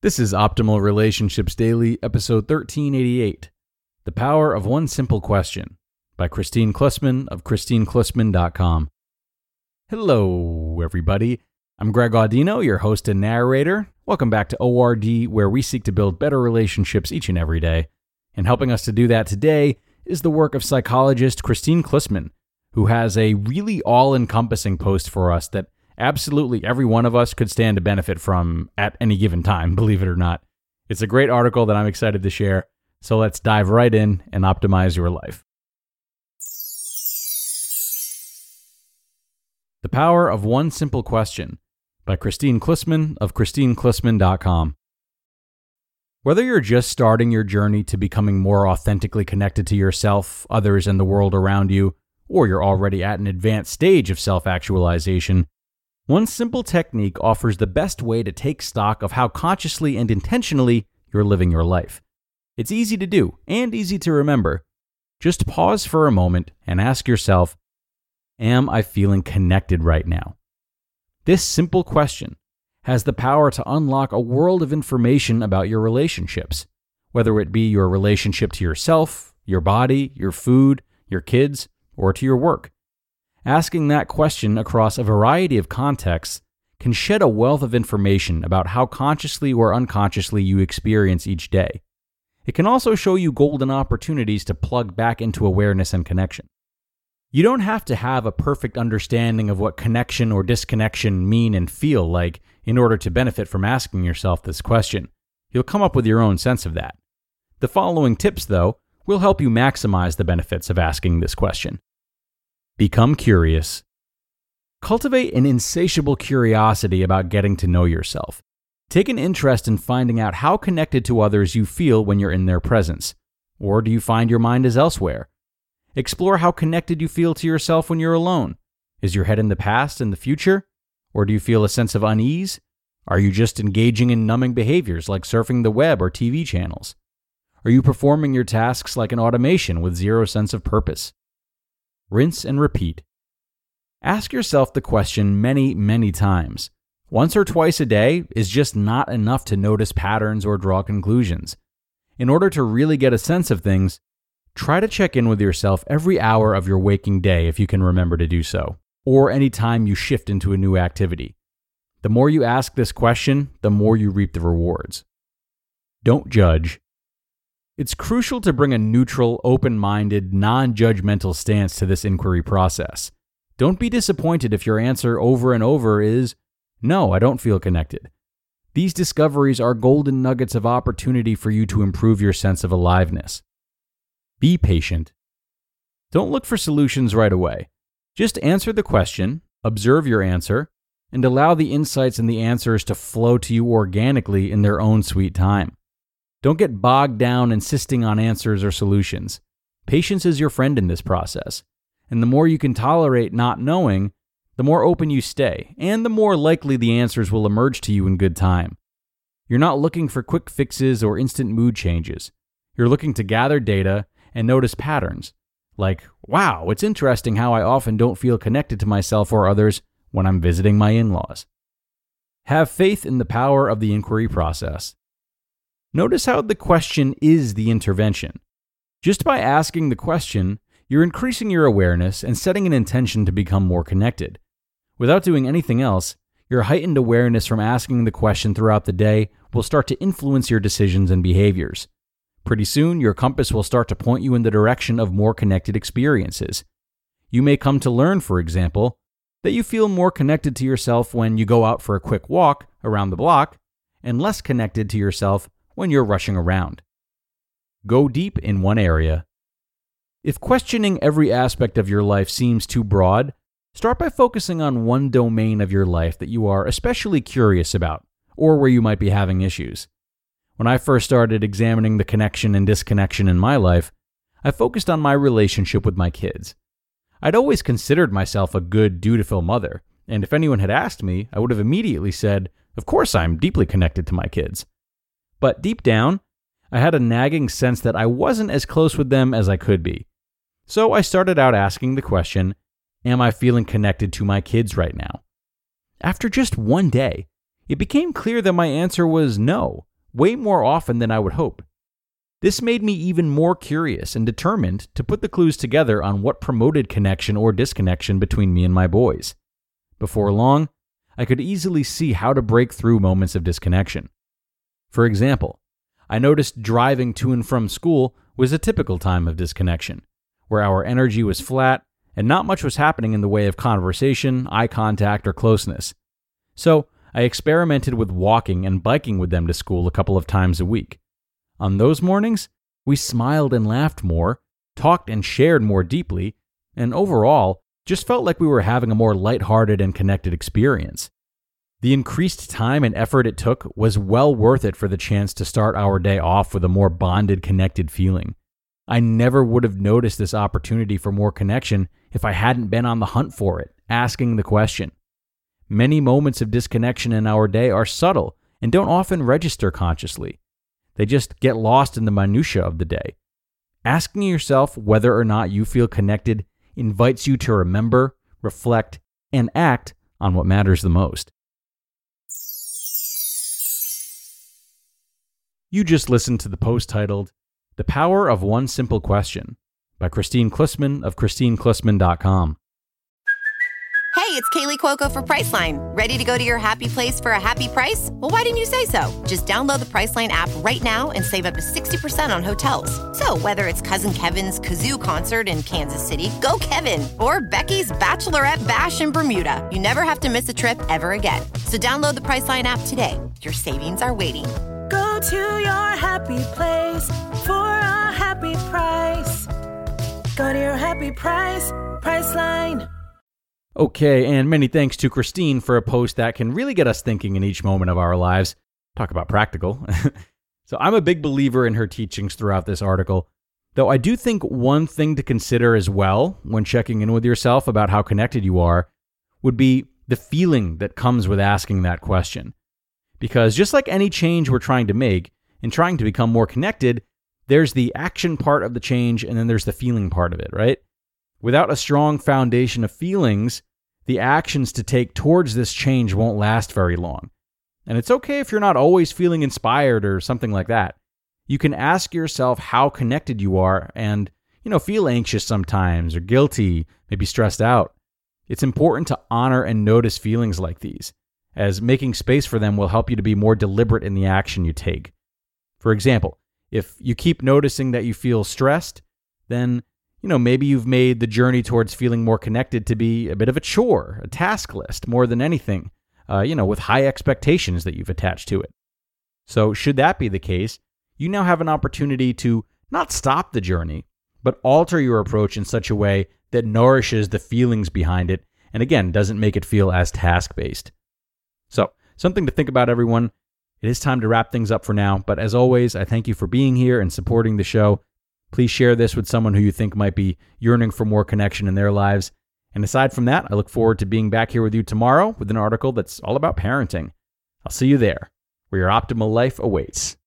This is Optimal Relationships Daily, episode 1388 The Power of One Simple Question by Kristine Klussman of KristineKlussman.com. Hello, everybody. I'm Greg Audino, your host and narrator. Welcome back to ORD, where we seek to build better relationships each and every day. And helping us to do that today is the work of psychologist Kristine Klussman, who has a really all encompassing post for us that absolutely every one of us could stand to benefit from at any given time, believe it or not. It's a great article that I'm excited to share. So let's dive right in and optimize your life. The Power of One Simple Question by Kristine Klussman of KristineKlussman.com. Whether you're just starting your journey to becoming more authentically connected to yourself, others, and the world around you, or you're already at an advanced stage of self actualization, one simple technique offers the best way to take stock of how consciously and intentionally you're living your life. It's easy to do and easy to remember. Just pause for a moment and ask yourself Am I feeling connected right now? This simple question has the power to unlock a world of information about your relationships, whether it be your relationship to yourself, your body, your food, your kids, or to your work. Asking that question across a variety of contexts can shed a wealth of information about how consciously or unconsciously you experience each day. It can also show you golden opportunities to plug back into awareness and connection. You don't have to have a perfect understanding of what connection or disconnection mean and feel like in order to benefit from asking yourself this question. You'll come up with your own sense of that. The following tips, though, will help you maximize the benefits of asking this question. Become curious. Cultivate an insatiable curiosity about getting to know yourself. Take an interest in finding out how connected to others you feel when you're in their presence. Or do you find your mind is elsewhere? Explore how connected you feel to yourself when you're alone. Is your head in the past and the future? Or do you feel a sense of unease? Are you just engaging in numbing behaviors like surfing the web or TV channels? Are you performing your tasks like an automation with zero sense of purpose? Rinse and repeat. Ask yourself the question many, many times. Once or twice a day is just not enough to notice patterns or draw conclusions. In order to really get a sense of things, try to check in with yourself every hour of your waking day if you can remember to do so, or any time you shift into a new activity. The more you ask this question, the more you reap the rewards. Don't judge, it's crucial to bring a neutral, open minded, non judgmental stance to this inquiry process. Don't be disappointed if your answer over and over is, No, I don't feel connected. These discoveries are golden nuggets of opportunity for you to improve your sense of aliveness. Be patient. Don't look for solutions right away. Just answer the question, observe your answer, and allow the insights and the answers to flow to you organically in their own sweet time. Don't get bogged down insisting on answers or solutions. Patience is your friend in this process. And the more you can tolerate not knowing, the more open you stay, and the more likely the answers will emerge to you in good time. You're not looking for quick fixes or instant mood changes. You're looking to gather data and notice patterns. Like, wow, it's interesting how I often don't feel connected to myself or others when I'm visiting my in laws. Have faith in the power of the inquiry process. Notice how the question is the intervention. Just by asking the question, you're increasing your awareness and setting an intention to become more connected. Without doing anything else, your heightened awareness from asking the question throughout the day will start to influence your decisions and behaviors. Pretty soon, your compass will start to point you in the direction of more connected experiences. You may come to learn, for example, that you feel more connected to yourself when you go out for a quick walk around the block, and less connected to yourself when you're rushing around. Go deep in one area. If questioning every aspect of your life seems too broad, start by focusing on one domain of your life that you are especially curious about or where you might be having issues. When I first started examining the connection and disconnection in my life, I focused on my relationship with my kids. I'd always considered myself a good, dutiful mother, and if anyone had asked me, I would have immediately said, Of course, I'm deeply connected to my kids. But deep down, I had a nagging sense that I wasn't as close with them as I could be. So I started out asking the question Am I feeling connected to my kids right now? After just one day, it became clear that my answer was no. way more often than I would hope. This made me even more curious and determined to put the clues together on what promoted connection or disconnection between me and my boys. Before long, I could easily see how to break through moments of disconnection. For example, I noticed driving to and from school was a typical time of disconnection, where our energy was flat and not much was happening in the way of conversation, eye contact, or closeness. So, I experimented with walking and biking with them to school a couple of times a week. On those mornings, we smiled and laughed more, talked and shared more deeply, and overall, just felt like we were having a more lighthearted and connected experience. The increased time and effort it took was well worth it for the chance to start our day off with a more bonded, connected feeling. I never would have noticed this opportunity for more connection if I hadn't been on the hunt for it, asking the question. Many moments of disconnection in our day are subtle and don't often register consciously. They just get lost in the minutiae of the day. Asking yourself whether or not you feel connected invites you to remember, reflect, and act on what matters the most. You just listened to the post titled The Power of One Simple Question by Kristine Klussman of KristineKlussman.com. Hey, it's Kaley Cuoco for Priceline. Ready to go to your happy place for a happy price? Well, why didn't you say so? Just download the Priceline app right now and save up to 60% on hotels. So, whether it's Cousin Kevin's Kazoo concert in Kansas City, go Kevin, or Becky's Bachelorette Bash in Bermuda, you never have to miss a trip ever again. So, download the Priceline app today. Your savings are waiting. To your happy place for a happy price. Go to your happy price, Priceline. Okay, and many thanks to Kristine for a post that can really get us thinking in each moment of our lives. Talk about practical. so, I'm a big believer in her teachings throughout this article, though I do think one thing to consider as well when checking in with yourself about how connected you are would be the feeling that comes with asking that question. Because just like any change we're trying to make and trying to become more connected, there's the action part of the change and then there's the feeling part of it, right? Without a strong foundation of feelings, the actions to take towards this change won't last very long. And it's okay if you're not always feeling inspired or something like that. You can ask yourself how connected you are and, you know, feel anxious sometimes or guilty, maybe stressed out. It's important to honor and notice feelings like these, as making space for them will help you to be more deliberate in the action you take. For example, if you keep noticing that you feel stressed, then you know, maybe you've made the journey towards feeling more connected to be a bit of a chore, a task list more than anything, uh, you know, with high expectations that you've attached to it. So, should that be the case, you now have an opportunity to not stop the journey, but alter your approach in such a way that nourishes the feelings behind it and again doesn't make it feel as task based. So, something to think about, everyone. It is time to wrap things up for now, but as always, I thank you for being here and supporting the show. Please share this with someone who you think might be yearning for more connection in their lives. And aside from that, I look forward to being back here with you tomorrow with an article that's all about parenting. I'll see you there, where your optimal life awaits.